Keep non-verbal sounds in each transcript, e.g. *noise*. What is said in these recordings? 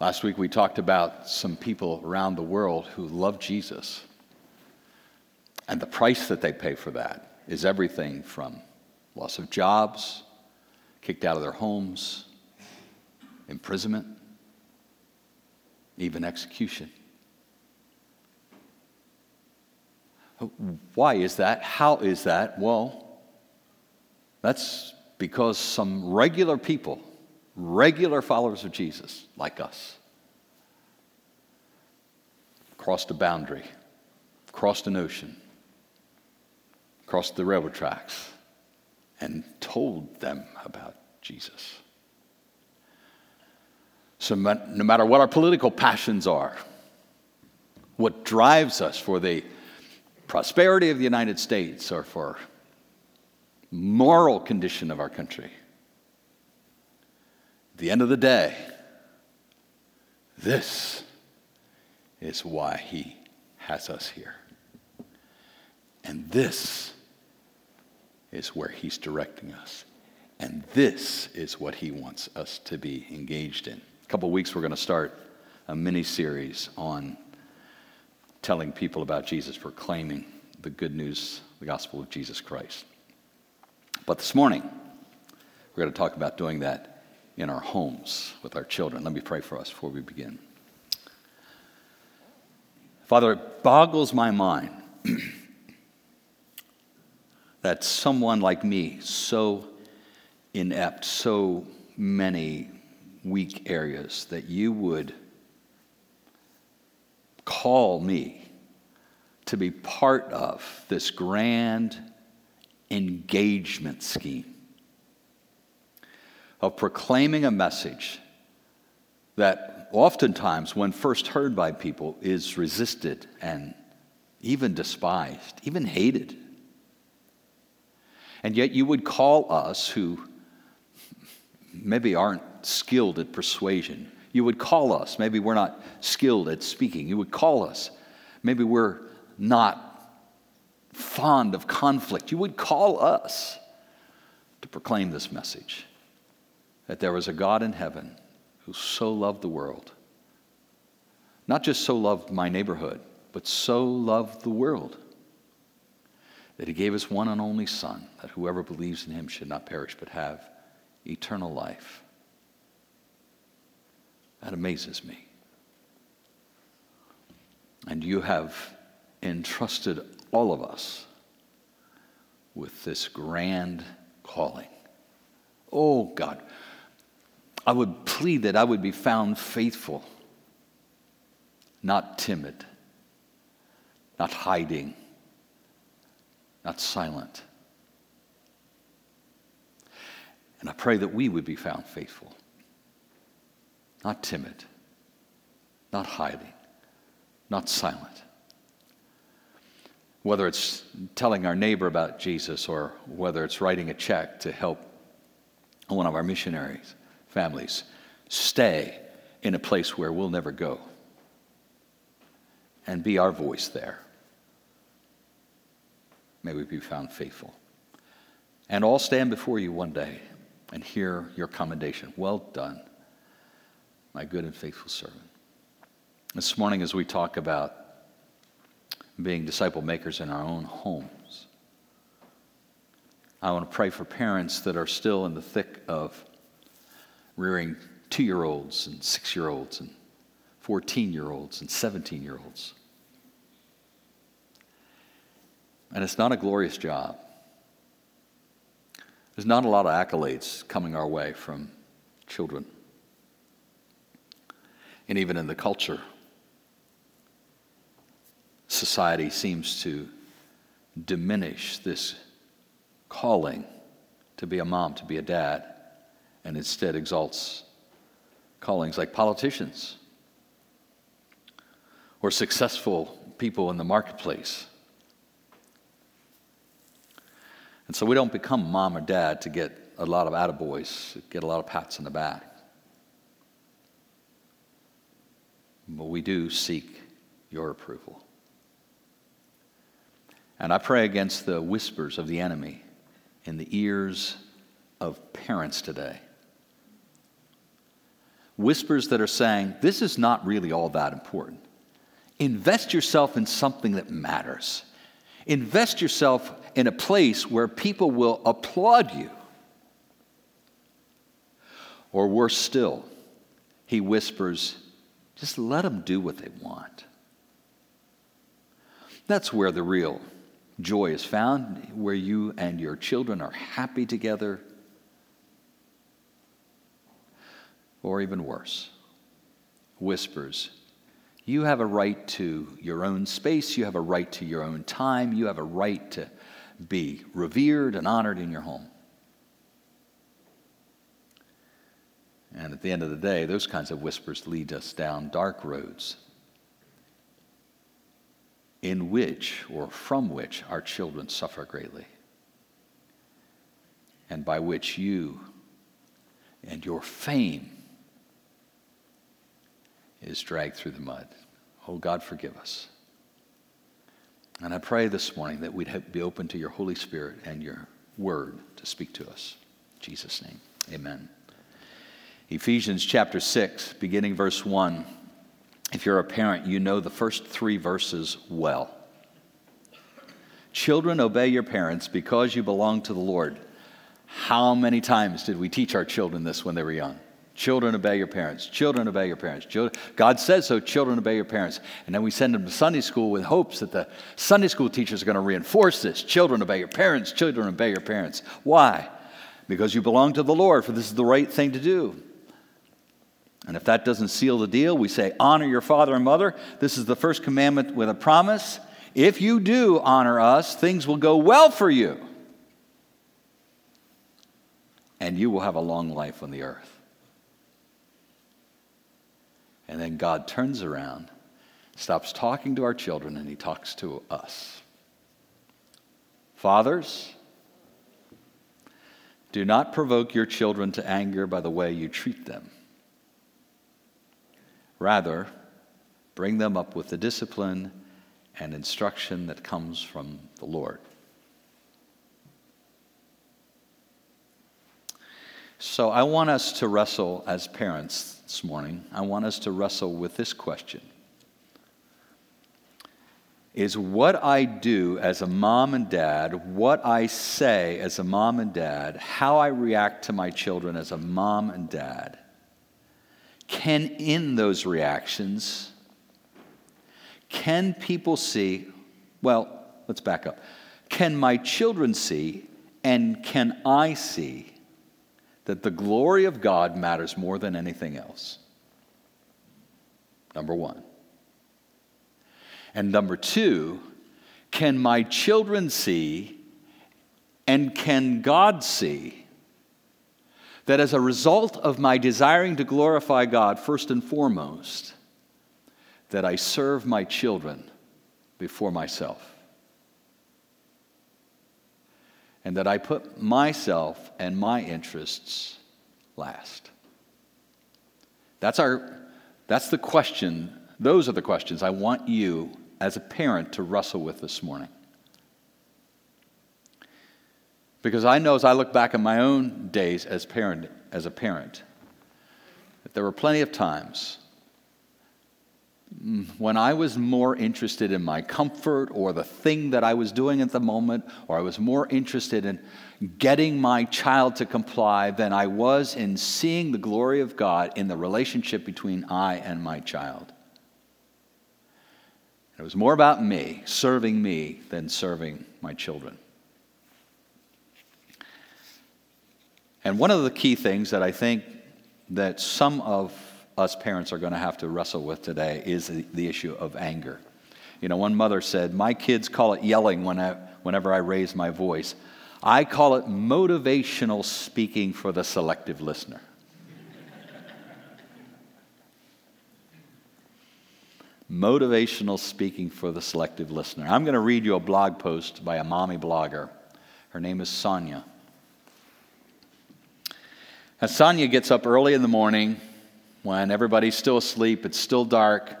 Last week we talked about some people around the world who love Jesus. And the price that they pay for that is everything from loss of jobs, kicked out of their homes, imprisonment, even execution. Why is that? How is that? Well, that's because some regular people, regular followers of Jesus, like us, crossed a boundary, crossed an ocean, crossed the railroad tracks, and told them about Jesus. So, no matter what our political passions are, what drives us for the prosperity of the United States or for moral condition of our country, at the end of the day, this is why he has us here. And this is where he's directing us. And this is what he wants us to be engaged in. A couple weeks, we're going to start a mini series on telling people about Jesus, proclaiming the good news, the gospel of Jesus Christ. But this morning, we're going to talk about doing that in our homes with our children. Let me pray for us before we begin. Father, it boggles my mind *clears throat* that someone like me, so inept, so many weak areas, that you would call me to be part of this grand engagement scheme of proclaiming a message that oftentimes, when first heard by people, is resisted and even despised, even hated. And yet, you would call us who maybe aren't skilled at persuasion. You would call us, maybe we're not skilled at speaking. You would call us, maybe we're not fond of conflict. You would call us to proclaim this message that there was a God in heaven who so loved the world. Not just so loved my neighborhood, but so loved the world that he gave his one and only Son, that whoever believes in him should not perish but have eternal life. That amazes me. And you have entrusted all of us with this grand calling. Oh God, I would plead that I would be found faithful, not timid, not hiding, not silent. And I pray that we would be found faithful, not timid, not hiding, not silent whether it's telling our neighbor about Jesus or whether it's writing a check to help one of our missionaries, families, stay in a place where we'll never go and be our voice there. May we be found faithful. And all stand before you one day and hear your commendation. Well done, my good and faithful servant. This morning, as we talk about being disciple makers in our own homes. I want to pray for parents that are still in the thick of rearing two year olds and six year olds and 14 year olds and 17 year olds. And it's not a glorious job. There's not a lot of accolades coming our way from children. And even in the culture society seems to diminish this calling to be a mom, to be a dad, and instead exalts callings like politicians or successful people in the marketplace. And so we don't become mom or dad to get a lot of attaboys, get a lot of pats on the back. But we do seek your approval. And I pray against the whispers of the enemy in the ears of parents today. Whispers that are saying, This is not really all that important. Invest yourself in something that matters. Invest yourself in a place where people will applaud you. Or worse still, he whispers, just let them do what they want. That's where the real joy is found, where you and your children are happy together. Or even worse, whispers, you have a right to your own space, you have a right to your own time, you have a right to be revered and honored in your home. And at the end of the day, those kinds of whispers lead us down dark roads in which or from which our children suffer greatly, and by which you and your fame is dragged through the mud. Oh, God, forgive us. And I pray this morning that we'd be open to your Holy Spirit and your word to speak to us. In Jesus' name, amen. Ephesians chapter 6, beginning verse 1. If you're a parent, you know the first three verses well. Children, obey your parents because you belong to the Lord. How many times did we teach our children this when they were young? Children, obey your parents. Children, obey your parents. Children, God says so, children, obey your parents. And then we send them to Sunday school with hopes that the Sunday school teachers are going to reinforce this. Children, obey your parents. Children, obey your parents. Why? Because you belong to the Lord, for this is the right thing to do. And if that doesn't seal the deal, we say, Honor your father and mother. This is the first commandment with a promise. If you do honor us, things will go well for you. And you will have a long life on the earth. And then God turns around, stops talking to our children, and he talks to us. Fathers, do not provoke your children to anger by the way you treat them. Rather, bring them up with the discipline and instruction that comes from the Lord. So I want us to wrestle as parents this morning. I want us to wrestle with this question Is what I do as a mom and dad, what I say as a mom and dad, how I react to my children as a mom and dad, can in those reactions, can people see, well, let's back up. Can my children see and can I see that the glory of God matters more than anything else? Number one. And number two, can my children see and can God see that as a result of my desiring to glorify God first and foremost, that I serve my children before myself. And that I put myself and my interests last. That's our that's the question. Those are the questions I want you as a parent to wrestle with this morning. Because I know as I look back at my own days as, parent, as a parent, that there were plenty of times when I was more interested in my comfort or the thing that I was doing at the moment, or I was more interested in getting my child to comply than I was in seeing the glory of God in the relationship between I and my child. It was more about me, serving me, than serving my children. And one of the key things that I think that some of us parents are going to have to wrestle with today is the, issue of anger. You know, one mother said, My kids call it yelling when I, whenever I raise my voice. I call it motivational speaking for the selective listener. motivational speaking for the selective listener. I'm going to read you a blog post by a mommy blogger. Her name is Sonia. As Sonia gets up early in the morning, when everybody's still asleep, it's still dark,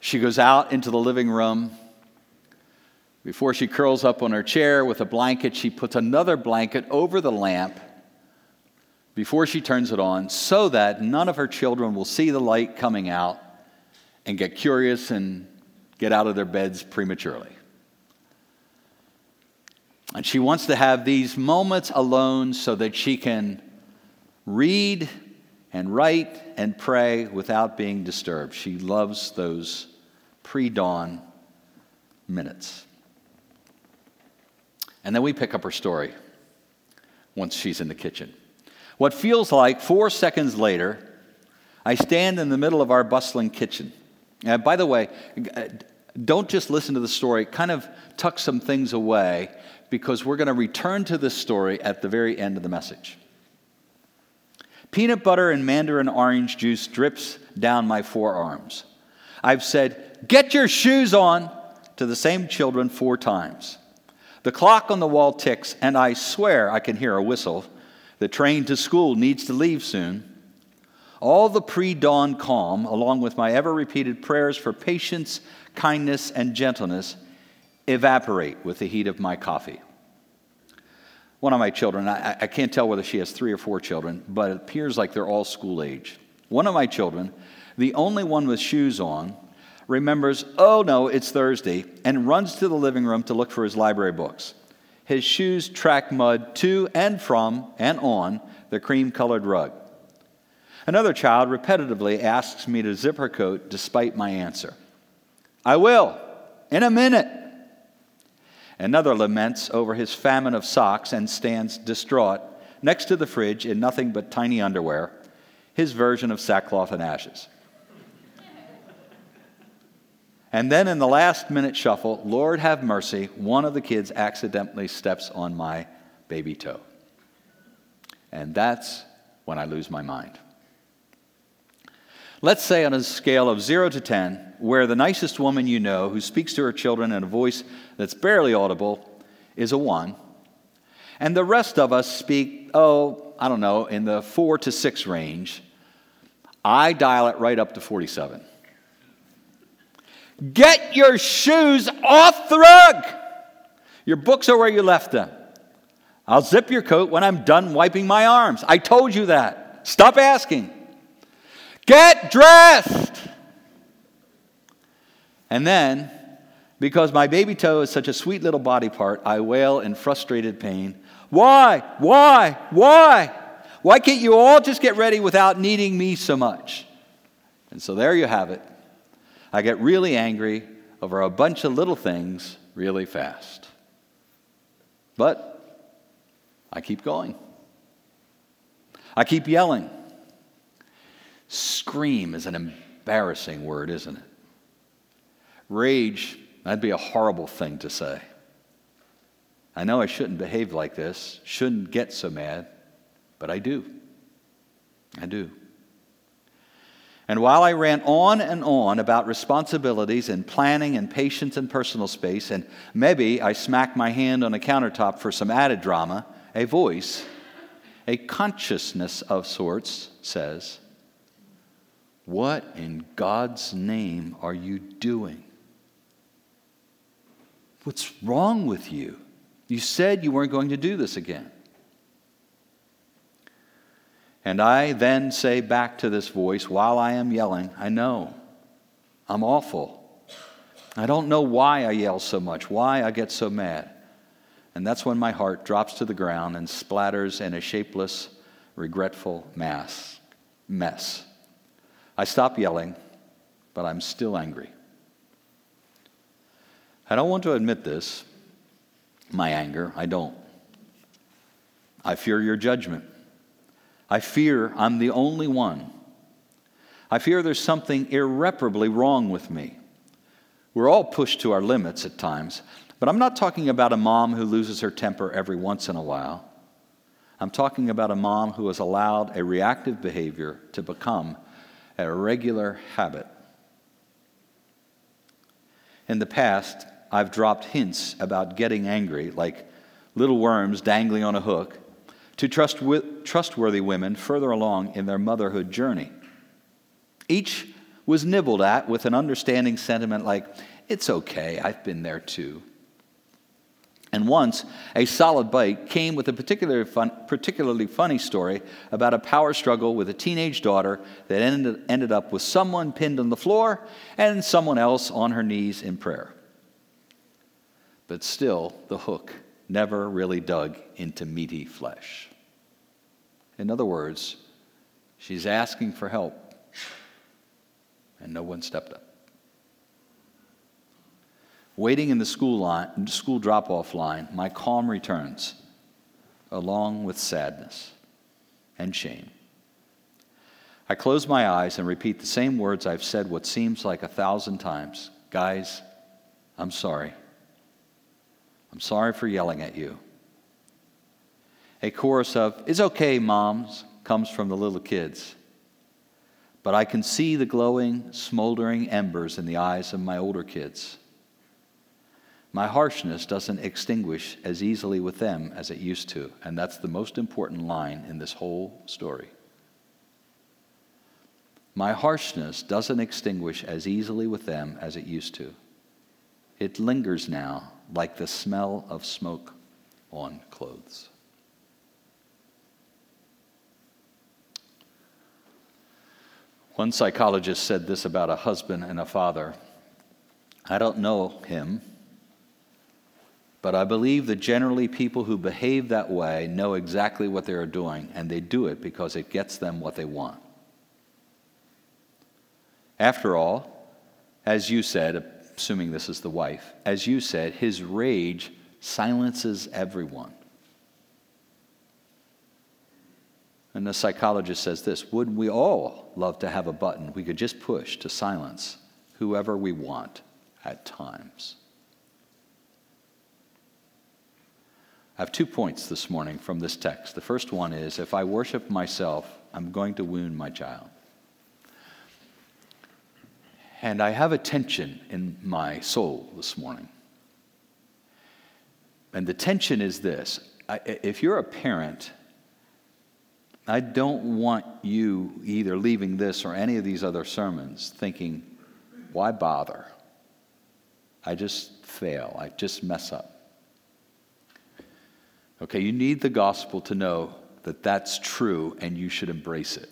she goes out into the living room. Before she curls up on her chair with a blanket, she puts another blanket over the lamp before she turns it on so that none of her children will see the light coming out and get curious and get out of their beds prematurely. And she wants to have these moments alone so that she can read and write and pray without being disturbed. She loves those pre dawn minutes. And then we pick up her story once she's in the kitchen. What feels like four seconds later, I stand in the middle of our bustling kitchen. And by the way, uh, don't just listen to the story, kind of tuck some things away because we're going to return to this story at the very end of the message. Peanut butter and mandarin orange juice drips down my forearms. I've said, Get your shoes on to the same children four times. The clock on the wall ticks, and I swear I can hear a whistle. The train to school needs to leave soon. All the pre dawn calm, along with my ever repeated prayers for patience, kindness, and gentleness, evaporate with the heat of my coffee. One of my children, I, I, can't tell whether she has three or four children, but it appears like they're all school age. One of my children, the only one with shoes on, remembers, oh no, it's Thursday, and runs to the living room to look for his library books. His shoes track mud to and from and on the cream colored rug. Another child repetitively asks me to zip her coat despite my answer. I will, in a minute. Another laments over his famine of socks and stands distraught next to the fridge in nothing but tiny underwear, his version of sackcloth and ashes. And then in the last minute shuffle, Lord have mercy, one of the kids accidentally steps on my baby toe. And that's when I lose my mind. Let's say on a scale of 0 to 10, where the nicest woman you know who speaks to her children in a voice that's barely audible is a 1, and the rest of us speak, oh, I don't know, in the 4 to 6 range, I dial it right up to 47. Get your shoes off the rug! Your books are where you left them. I'll zip your coat when I'm done wiping my arms. I told you that. Stop asking. Get dressed. And then, because my baby toe is such a sweet little body part, I wail in frustrated pain. Why? Why? Why? Why can't you all just get ready without needing me so much? And so there you have it. I get really angry over a bunch of little things really fast. But I keep going. I keep yelling. Scream is an embarrassing word, isn't it? Rage, that'd be a horrible thing to say. I know I shouldn't behave like this, shouldn't get so mad, but I do. I do. And while I ran on and on about responsibilities and planning and patience and personal space, and maybe I smacked my hand on a countertop for some added drama, a voice, a consciousness of sorts says, what in God's name are you doing? What's wrong with you? You said you weren't going to do this again. And I then say back to this voice while I am yelling, I know, I'm awful. I don't know why I yell so much, why I get so mad. And that's when my heart drops to the ground and splatters in a shapeless, regretful mass, mess. I stop yelling, but I'm still angry. I don't want to admit this, my anger. I don't. I fear your judgment. I fear I'm the only one. I fear there's something irreparably wrong with me. We're all pushed to our limits at times, but I'm not talking about a mom who loses her temper every once in a while. I'm talking about a mom who has allowed a reactive behavior to become a regular habit. In the past, I've dropped hints about getting angry, like little worms dangling on a hook, to trustworthy women further along in their motherhood journey. Each was nibbled at with an understanding sentiment like, It's okay, I've been there too. And once, a solid bite came with a particular fun, particularly funny story about a power struggle with a teenage daughter that ended, ended up with someone pinned on the floor and someone else on her knees in prayer. But still, the hook never really dug into meaty flesh. In other words, she's asking for help, and no one stepped up. Waiting in the school, line, school drop off line, my calm returns, along with sadness and shame. I close my eyes and repeat the same words I've said what seems like a thousand times Guys, I'm sorry. I'm sorry for yelling at you. A chorus of, It's okay, moms, comes from the little kids. But I can see the glowing, smoldering embers in the eyes of my older kids. My harshness doesn't extinguish as easily with them as it used to, and that's the most important line in this whole story. My harshness doesn't extinguish as easily with them as it used to. It lingers now like the smell of smoke on clothes. One psychologist said this about a husband and a father I don't know him but I believe that generally people who behave that way know exactly what they are doing, and they do it because it gets them what they want. After all, as you said, assuming this is the wife, as you said, his rage silences everyone. And the psychologist says this Wouldn't we all love to have a button we could just push to silence whoever we want at times? I have two points this morning from this text. The first one is if I worship myself, I'm going to wound my child. And I have a tension in my soul this morning. And the tension is this I, if you're a parent, I don't want you either leaving this or any of these other sermons thinking, why bother? I just fail, I just mess up. Okay, you need the gospel to know that that's true and you should embrace it.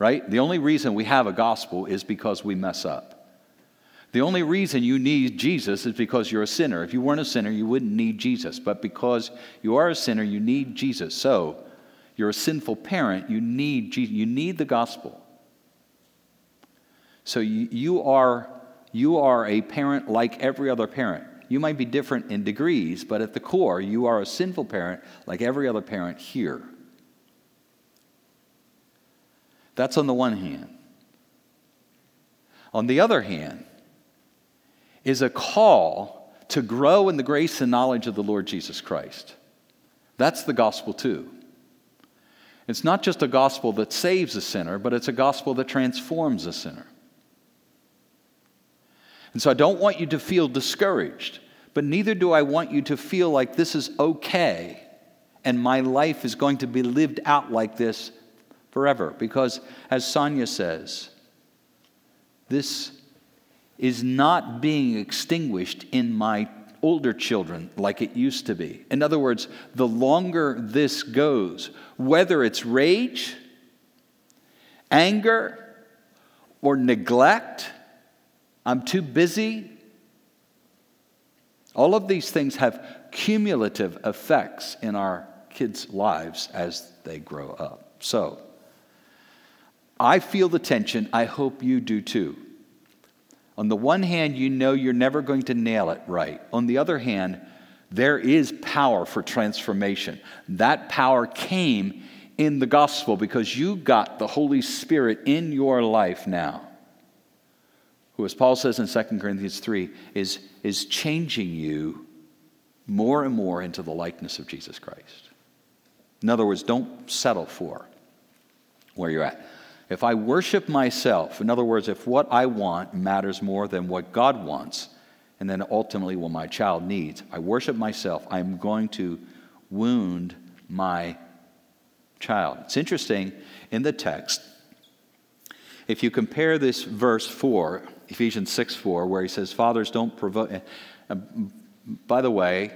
Right? The only reason we have a gospel is because we mess up. The only reason you need Jesus is because you're a sinner. If you weren't a sinner, you wouldn't need Jesus. But because you are a sinner, you need Jesus. So, you're a sinful parent, you need Jesus. You need the gospel. So you, you, are, you are a parent like every other parent. You might be different in degrees, but at the core, you are a sinful parent like every other parent here. That's on the one hand. On the other hand, is a call to grow in the grace and knowledge of the Lord Jesus Christ. That's the gospel, too. It's not just a gospel that saves a sinner, but it's a gospel that transforms a sinner. And so I don't want you to feel discouraged, but neither do I want you to feel like this is okay and my life is going to be lived out like this forever. Because, as Sonia says, this is not being extinguished in my older children like it used to be. In other words, the longer this goes, whether it's rage, anger, or neglect, I'm too busy. All of these things have cumulative effects in our kids' lives as they grow up. So, I feel the tension. I hope you do too. On the one hand, you know you're never going to nail it right. On the other hand, there is power for transformation. That power came in the gospel because you got the Holy Spirit in your life now who, as Paul says in 2 Corinthians 3, is, is changing you more and more into the likeness of Jesus Christ. In other words, don't settle for where you're at. If I worship myself, in other words, if what I want matters more than what God wants, and then ultimately what my child needs, I worship myself, I'm going to wound my child. It's interesting in the text, if you compare this verse 4 Ephesians 6 4, where he says, Fathers, don't provoke, uh, by the way,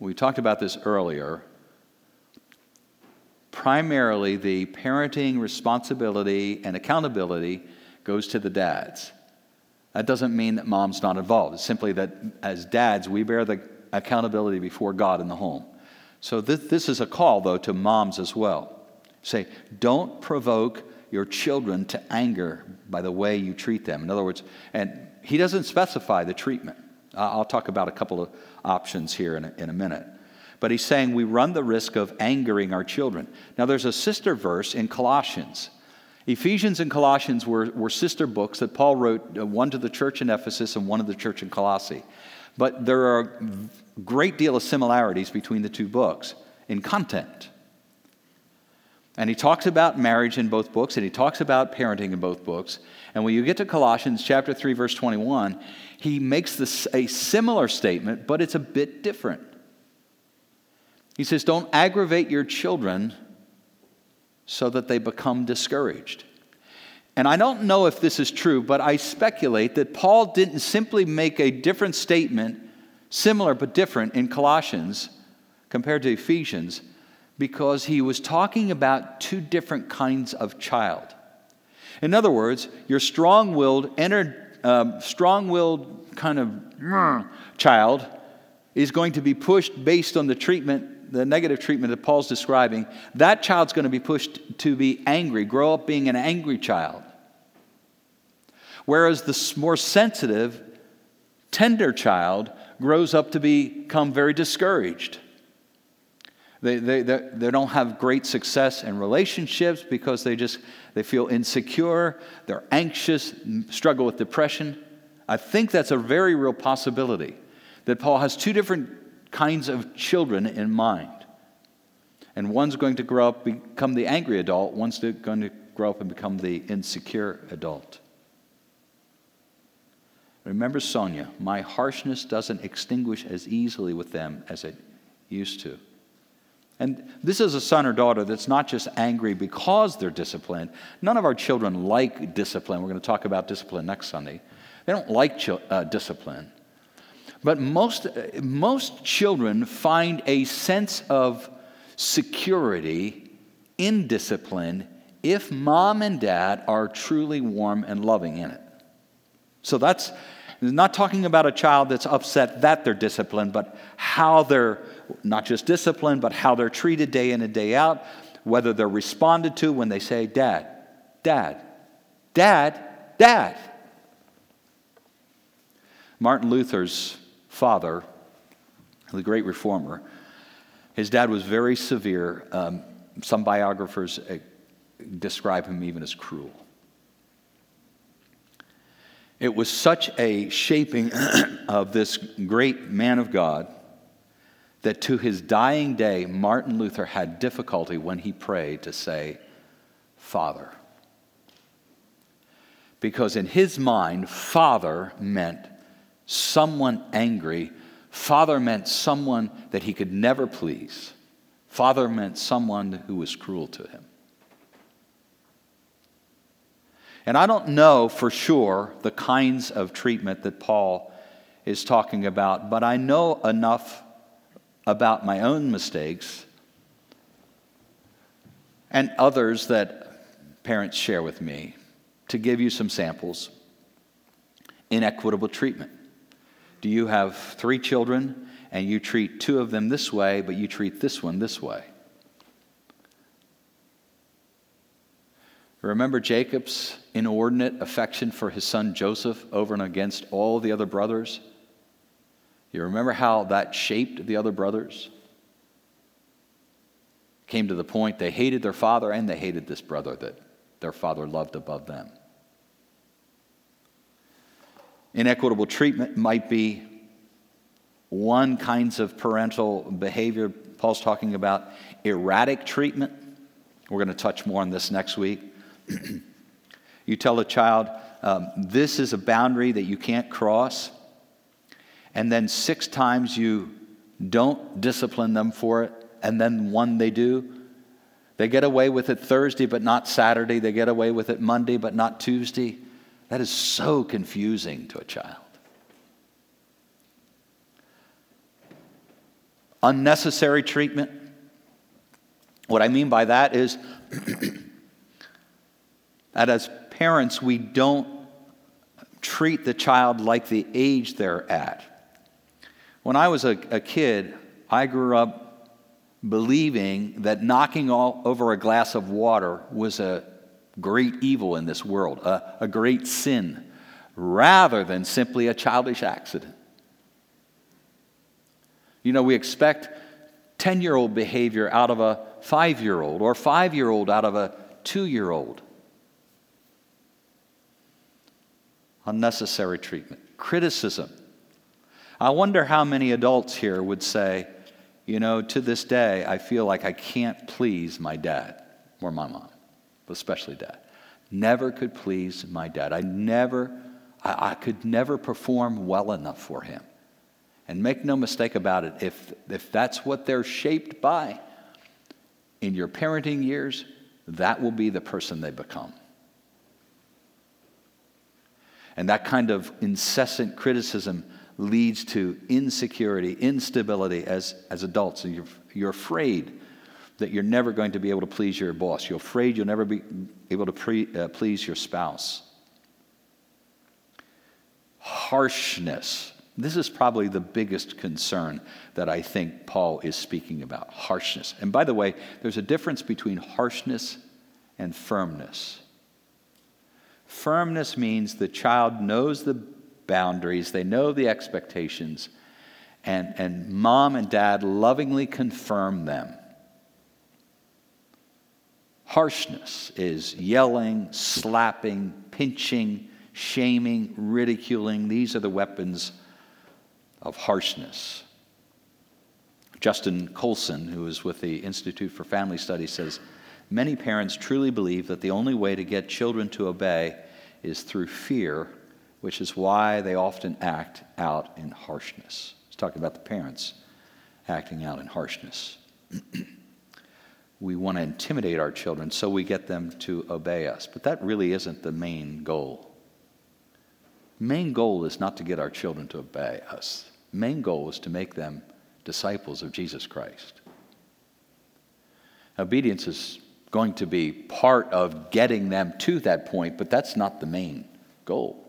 we talked about this earlier. Primarily, the parenting responsibility and accountability goes to the dads. That doesn't mean that mom's not involved. It's simply that as dads, we bear the accountability before God in the home. So this, this is a call, though, to moms as well. Say, don't provoke your children to anger by the way you treat them. In other words, and he doesn't specify the treatment. I'll talk about a couple of options here in a, in a minute. But he's saying we run the risk of angering our children. Now, there's a sister verse in Colossians Ephesians and Colossians were, were sister books that Paul wrote, uh, one to the church in Ephesus and one to the church in Colossae. But there are a great deal of similarities between the two books in content. And he talks about marriage in both books, and he talks about parenting in both books. And when you get to Colossians chapter 3, verse 21, he makes this, a similar statement, but it's a bit different. He says, Don't aggravate your children so that they become discouraged. And I don't know if this is true, but I speculate that Paul didn't simply make a different statement, similar but different, in Colossians compared to Ephesians, because he was talking about two different kinds of child. In other words, your strong willed, um, strong willed kind of child is going to be pushed based on the treatment the negative treatment that Paul's describing, that child's going to be pushed to be angry, grow up being an angry child. Whereas the more sensitive, tender child grows up to become very discouraged. They, they, they, they don't have great success in relationships because they just they feel insecure, they're anxious, struggle with depression. I think that's a very real possibility that Paul has two different kinds of children in mind. And one's going to grow up, become the angry adult, one's going to grow up and become the insecure adult. Remember Sonia, my harshness doesn't extinguish as easily with them as it used to. And this is a son or daughter that's not just angry because they're disciplined. None of our children like discipline. We're going to talk about discipline next Sunday. They don't like ch- uh, discipline. But most, uh, most children find a sense of security in discipline if mom and dad are truly warm and loving in it. So that's not talking about a child that's upset that they're disciplined, but how they're not just disciplined, but how they're treated day in and day out, whether they're responded to when they say, Dad, Dad, Dad, Dad. Martin Luther's father, the great reformer, his dad was very severe. Um, some biographers uh, describe him even as cruel. It was such a shaping *clears throat* of this great man of God that to his dying day, Martin Luther had difficulty when he prayed to say, Father. Because in his mind, Father meant someone angry. Father meant someone that he could never please. Father meant someone who was cruel to him. And I don't know for sure the kinds of treatment that Paul is talking about, but I know enough about my own mistakes and others that parents share with me to give you some samples. Inequitable treatment. Do you have three children and you treat two of them this way, but you treat this one this way? Remember Jacob's inordinate affection for his son Joseph over and against all the other brothers? You remember how that shaped the other brothers? Came to the point they hated their father and they hated this brother that their father loved above them. Inequitable treatment might be one kinds of parental behavior. Paul's talking about erratic treatment. We're going to touch more on this next week. *clears throat* you tell a child, um, this is a boundary that you can't cross, and then six times you don't discipline them for it, and then one they do. They get away with it Thursday, but not Saturday. They get away with it Monday, but not Tuesday. That is so confusing to a child. unnecessary treatment. What I mean by that is *clears throat* that as parents, we don't treat the child like the age they're at. When I was a, a kid, I grew up believing that knocking all over a glass of water was a great evil in this world, a, a great sin, rather than simply a childish accident. You know, we expect 10 year old behavior out of a five year old or five year old out of a two year old. Unnecessary treatment, criticism. I wonder how many adults here would say, you know, to this day, I feel like I can't please my dad or my mom, especially dad. Never could please my dad. I never, I, I could never perform well enough for him. And make no mistake about it, if, if that's what they're shaped by in your parenting years, that will be the person they become. And that kind of incessant criticism leads to insecurity, instability as, as adults. And you're, you're afraid that you're never going to be able to please your boss. You're afraid you'll never be able to pre, uh, please your spouse. Harshness. This is probably the biggest concern that I think Paul is speaking about harshness. And by the way, there's a difference between harshness and firmness. Firmness means the child knows the boundaries, they know the expectations, and, and mom and dad lovingly confirm them. Harshness is yelling, slapping, pinching, shaming, ridiculing. These are the weapons of harshness. Justin Coulson, who is with the Institute for Family Studies, says many parents truly believe that the only way to get children to obey is through fear, which is why they often act out in harshness. He's talking about the parents acting out in harshness. *clears throat* we want to intimidate our children so we get them to obey us, but that really isn't the main goal. Main goal is not to get our children to obey us. Main goal is to make them disciples of Jesus Christ. Obedience is going to be part of getting them to that point, but that's not the main goal.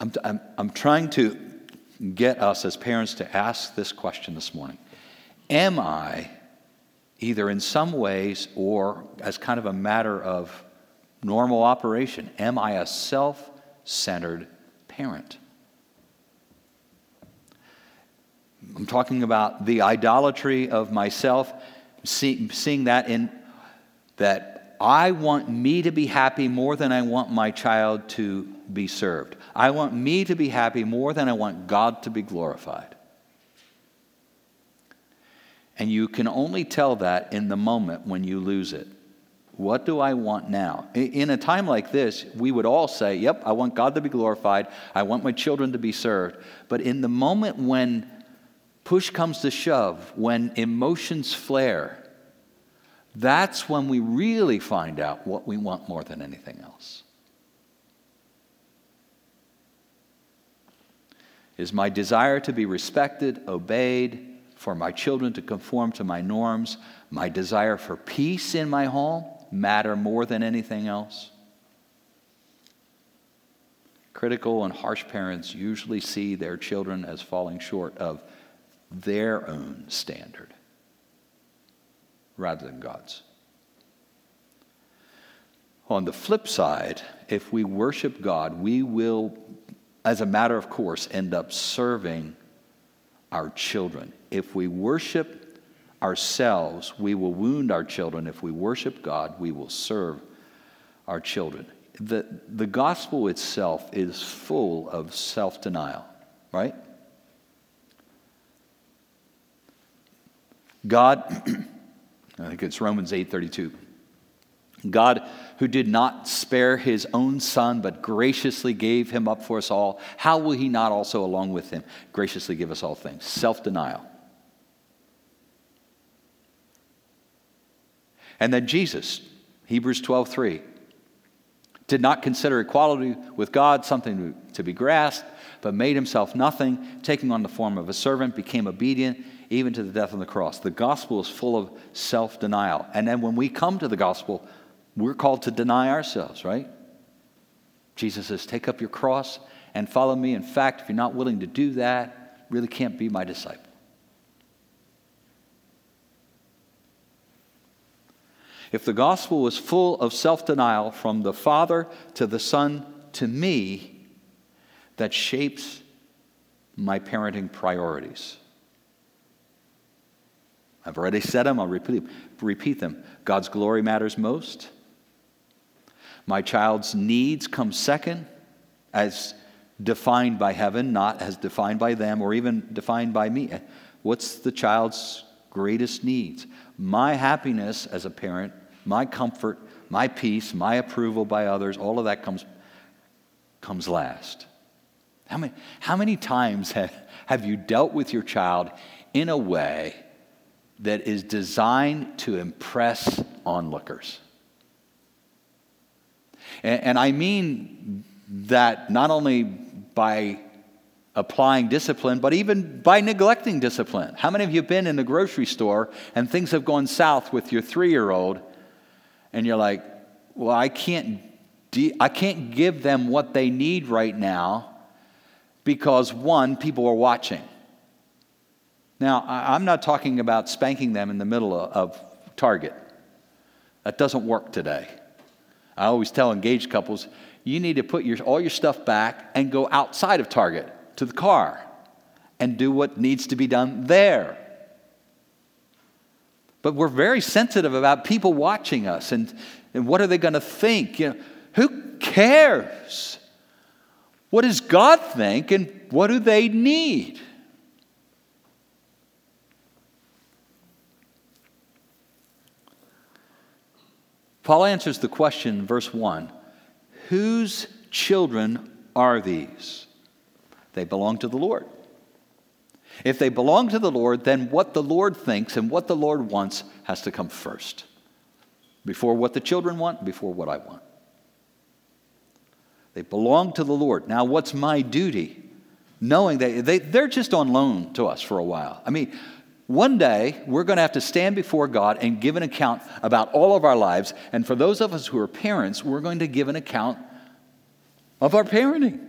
I'm, I'm, I'm trying to get us as parents to ask this question this morning Am I, either in some ways or as kind of a matter of normal operation, am I a self centered parent? I'm talking about the idolatry of myself, see, seeing that in that I want me to be happy more than I want my child to be served. I want me to be happy more than I want God to be glorified. And you can only tell that in the moment when you lose it. What do I want now? In a time like this, we would all say, Yep, I want God to be glorified. I want my children to be served. But in the moment when push comes to shove, when emotions flare, that's when we really find out what we want more than anything else. Is my desire to be respected, obeyed, for my children to conform to my norms, my desire for peace in my home matter more than anything else? Critical and harsh parents usually see their children as falling short of their own standard rather than God's. On the flip side, if we worship God, we will, as a matter of course, end up serving our children. If we worship ourselves, we will wound our children. If we worship God, we will serve our children. The, the gospel itself is full of self denial, right? God, *clears throat* I think it's Romans 8:32. God, who did not spare his own son, but graciously gave him up for us all, how will he not also, along with him, graciously give us all things? Self denial. And then Jesus, Hebrews 12 3, did not consider equality with God something to be grasped, but made himself nothing, taking on the form of a servant, became obedient even to the death on the cross. The gospel is full of self denial. And then when we come to the gospel, we're called to deny ourselves, right? Jesus says, Take up your cross and follow me. In fact, if you're not willing to do that, really can't be my disciple. If the gospel was full of self denial from the Father to the Son to me, that shapes my parenting priorities. I've already said them, I'll repeat, repeat them. God's glory matters most. My child's needs come second, as defined by heaven, not as defined by them or even defined by me. What's the child's greatest needs? My happiness as a parent my comfort, my peace, my approval by others, all of that comes, comes last. How many, how many times have, have you dealt with your child in a way that is designed to impress onlookers? And, and I mean that not only by applying discipline, but even by neglecting discipline. How many of you have been in the grocery store and things have gone south with your three year old and you're like, well, I can't, de- I can't give them what they need right now because one, people are watching. Now, I'm not talking about spanking them in the middle of Target. That doesn't work today. I always tell engaged couples, you need to put your, all your stuff back and go outside of Target to the car and do what needs to be done there. But we're very sensitive about people watching us and, and what are they going to think? You know, who cares? What does God think and what do they need? Paul answers the question verse 1 Whose children are these? They belong to the Lord. If they belong to the Lord, then what the Lord thinks and what the Lord wants has to come first. Before what the children want, before what I want. They belong to the Lord. Now, what's my duty? Knowing that they, they're just on loan to us for a while. I mean, one day we're going to have to stand before God and give an account about all of our lives. And for those of us who are parents, we're going to give an account of our parenting.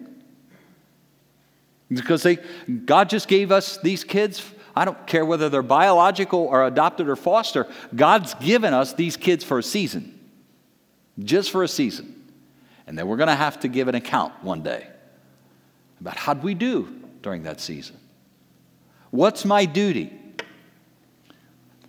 Because they, God just gave us these kids. I don't care whether they're biological or adopted or foster. God's given us these kids for a season, just for a season. And then we're going to have to give an account one day about how'd we do during that season. What's my duty?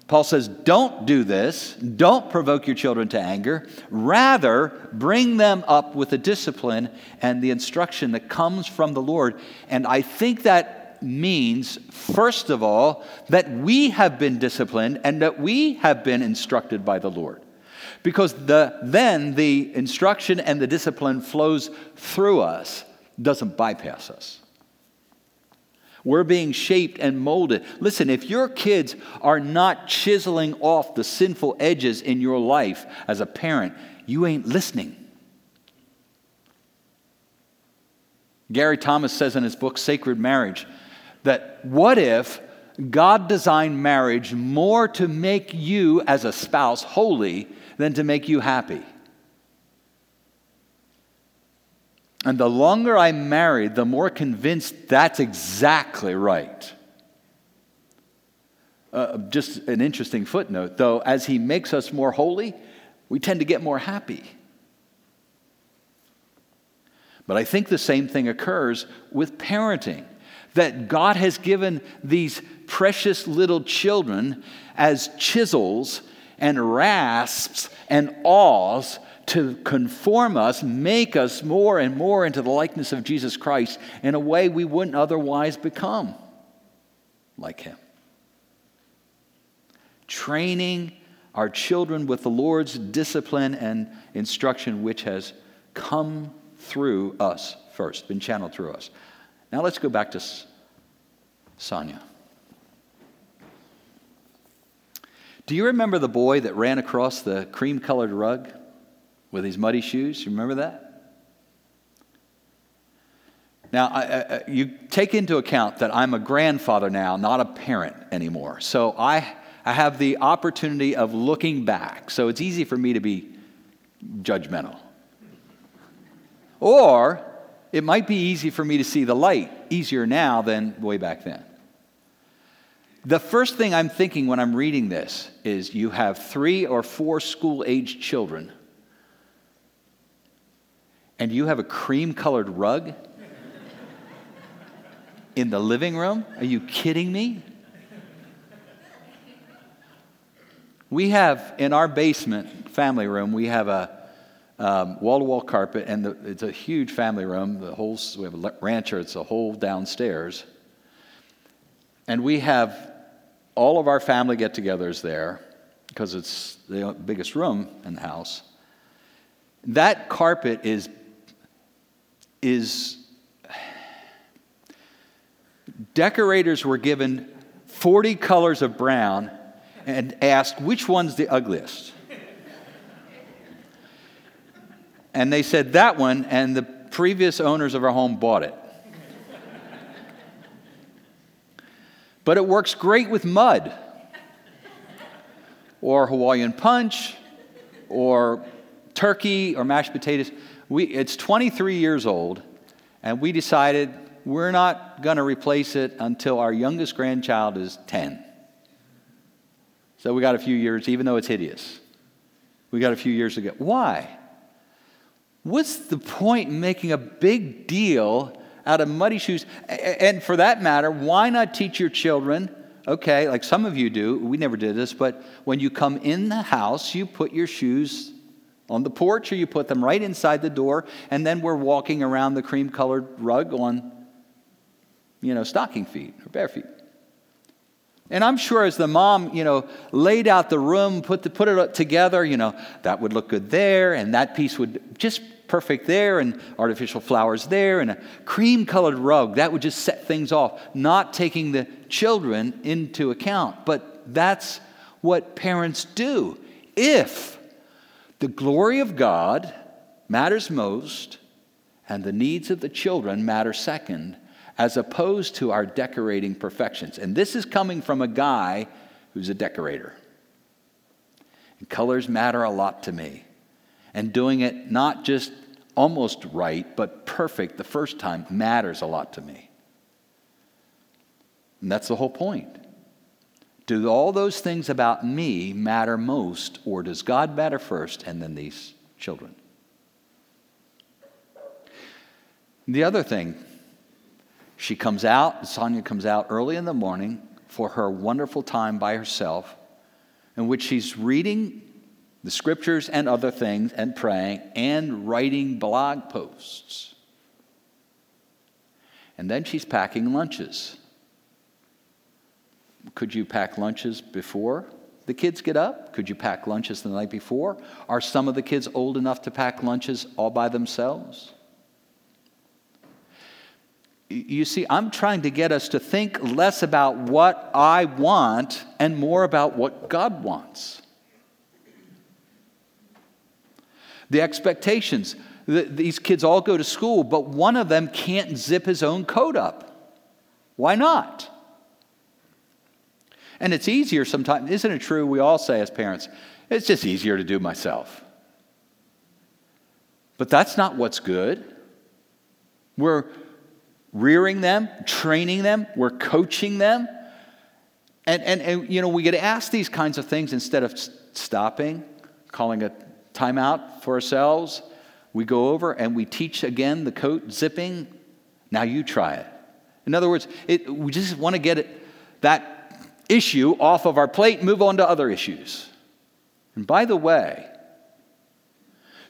Paul says, Don't do this. Don't provoke your children to anger. Rather, bring them up with the discipline and the instruction that comes from the Lord. And I think that means, first of all, that we have been disciplined and that we have been instructed by the Lord. Because the, then the instruction and the discipline flows through us, doesn't bypass us. We're being shaped and molded. Listen, if your kids are not chiseling off the sinful edges in your life as a parent, you ain't listening. Gary Thomas says in his book, Sacred Marriage, that what if God designed marriage more to make you as a spouse holy than to make you happy? And the longer I'm married, the more convinced that's exactly right. Uh, just an interesting footnote, though, as he makes us more holy, we tend to get more happy. But I think the same thing occurs with parenting that God has given these precious little children as chisels and rasps and awls to conform us, make us more and more into the likeness of Jesus Christ in a way we wouldn't otherwise become like Him. Training our children with the Lord's discipline and instruction, which has come through us first, been channeled through us. Now let's go back to Sonia. Do you remember the boy that ran across the cream colored rug? With his muddy shoes. You remember that? Now, I, I, you take into account that I'm a grandfather now, not a parent anymore. So I, I have the opportunity of looking back. So it's easy for me to be judgmental. Or it might be easy for me to see the light, easier now than way back then. The first thing I'm thinking when I'm reading this is you have three or four school age children, and you have a cream colored rug in the living room? Are you kidding me? We have in our basement family room, we have a wall to wall carpet, and the, it's a huge family room. The whole, we have a rancher, it's a whole downstairs. And we have all of our family get togethers there because it's the biggest room in the house. That carpet is, is decorators were given 40 colors of brown and asked which one's the ugliest. And they said that one, and the previous owners of our home bought it. but it works great with mud or Hawaiian punch or turkey or mashed potatoes. We, it's 23 years old, and we decided we're not going to replace it until our youngest grandchild is 10. So we got a few years, even though it's hideous. We got a few years to go. Why? What's the point in making a big deal out of muddy shoes? And for that matter, why not teach your children? Okay, like some of you do, we never did this, but when you come in the house, you put your shoes on the porch or you put them right inside the door, and then we're walking around the cream colored rug on you know, stocking feet or bare feet. And I'm sure as the mom, you know, laid out the room, put, the, put it together, you know, that would look good there, and that piece would just perfect there, and artificial flowers there, and a cream colored rug, that would just set things off, not taking the children into account. But that's what parents do. If the glory of God matters most, and the needs of the children matter second, as opposed to our decorating perfections. And this is coming from a guy who's a decorator. And colors matter a lot to me. And doing it not just almost right, but perfect the first time matters a lot to me. And that's the whole point. Do all those things about me matter most, or does God matter first and then these children? The other thing she comes out, Sonia comes out early in the morning for her wonderful time by herself, in which she's reading the scriptures and other things and praying and writing blog posts. And then she's packing lunches. Could you pack lunches before the kids get up? Could you pack lunches the night before? Are some of the kids old enough to pack lunches all by themselves? You see, I'm trying to get us to think less about what I want and more about what God wants. The expectations. These kids all go to school, but one of them can't zip his own coat up. Why not? And it's easier sometimes, isn't it true? We all say as parents, it's just easier to do myself. But that's not what's good. We're rearing them, training them, we're coaching them. And, and, and you know, we get asked these kinds of things instead of stopping, calling a timeout for ourselves. We go over and we teach again the coat zipping. Now you try it. In other words, it, we just want to get it, that issue off of our plate move on to other issues. And by the way,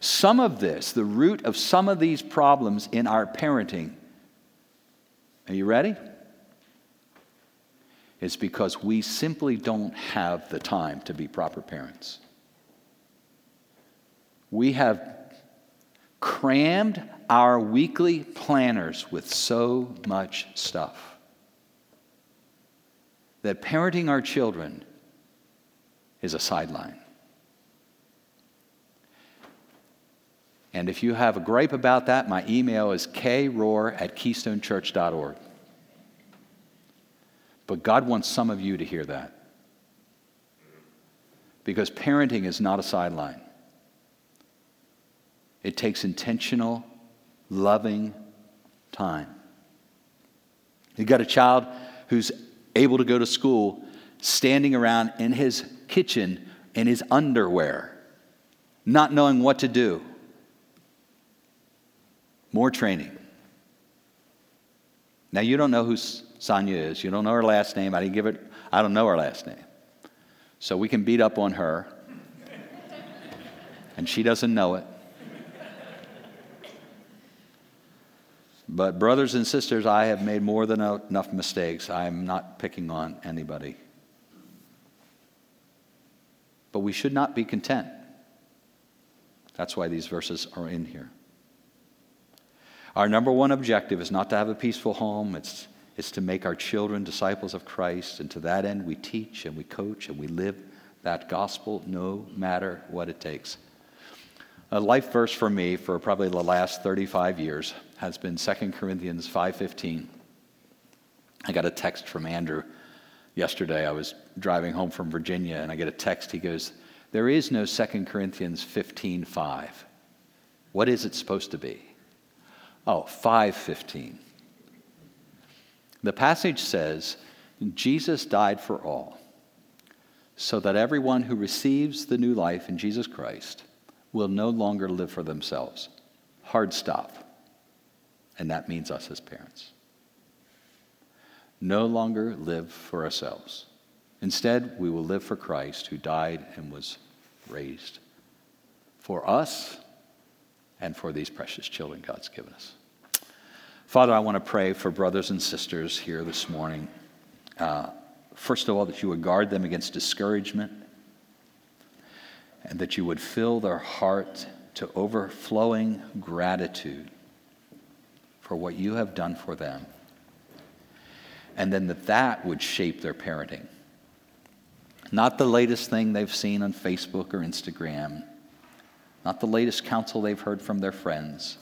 some of this, the root of some of these problems in our parenting, are you ready? It's because we simply don't have the time to be proper parents. We have crammed our weekly planners with so much stuff that parenting our children is a sideline. And if you have a gripe about that, my email is kroar at keystonechurch.org. But God wants some of you to hear that. Because parenting is not a sideline, it takes intentional, loving time. You've got a child who's able to go to school standing around in his kitchen in his underwear, not knowing what to do. More training. Now, you don't know who Sonia is. You don't know her last name. I didn't give it, I don't know her last name. So we can beat up on her. and she doesn't know it. But, brothers and sisters, I have made more than enough mistakes. I'm not picking on anybody. But we should not be content. That's why these verses are in here. Our number one objective is not to have a peaceful home, it's, it's to make our children disciples of Christ. And to that end, we teach and we coach and we live that gospel no matter what it takes. A life verse for me for probably the last 35 years has been 2 Corinthians 5:15. I got a text from Andrew yesterday. I was driving home from Virginia and I get a text. He goes, "There is no 2 Corinthians 15:5. What is it supposed to be?" Oh, 5:15. The passage says, "Jesus died for all, so that everyone who receives the new life in Jesus Christ will no longer live for themselves." Hard stop. And that means us as parents. No longer live for ourselves. Instead, we will live for Christ who died and was raised for us and for these precious children God's given us. Father, I want to pray for brothers and sisters here this morning. Uh, first of all, that you would guard them against discouragement and that you would fill their heart to overflowing gratitude for what you have done for them. And then that that would shape their parenting. Not the latest thing they've seen on Facebook or Instagram, not the latest counsel they've heard from their friends,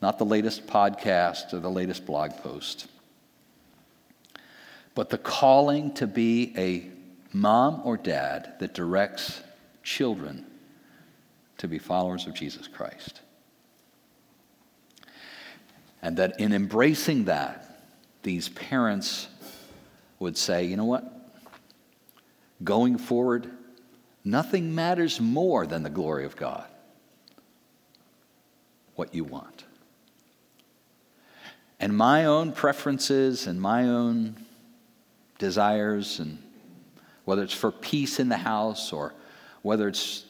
not the latest podcast or the latest blog post, but the calling to be a mom or dad that directs children to be followers of Jesus Christ. And that in embracing that, these parents would say, you know what? Going forward, nothing matters more than the glory of God. What you want. And my own preferences and my own desires, and whether it's for peace in the house or whether it's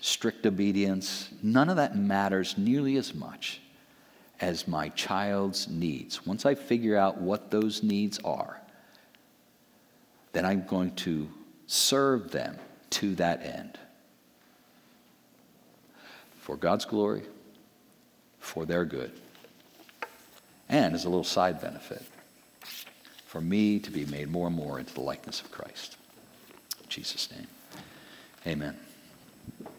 strict obedience, none of that matters nearly as much as my child's needs. Once I figure out what those needs are, then I'm going to serve them to that end. For God's glory, for their good, and as a little side benefit, for me to be made more and more into the likeness of Christ. In Jesus' name, amen.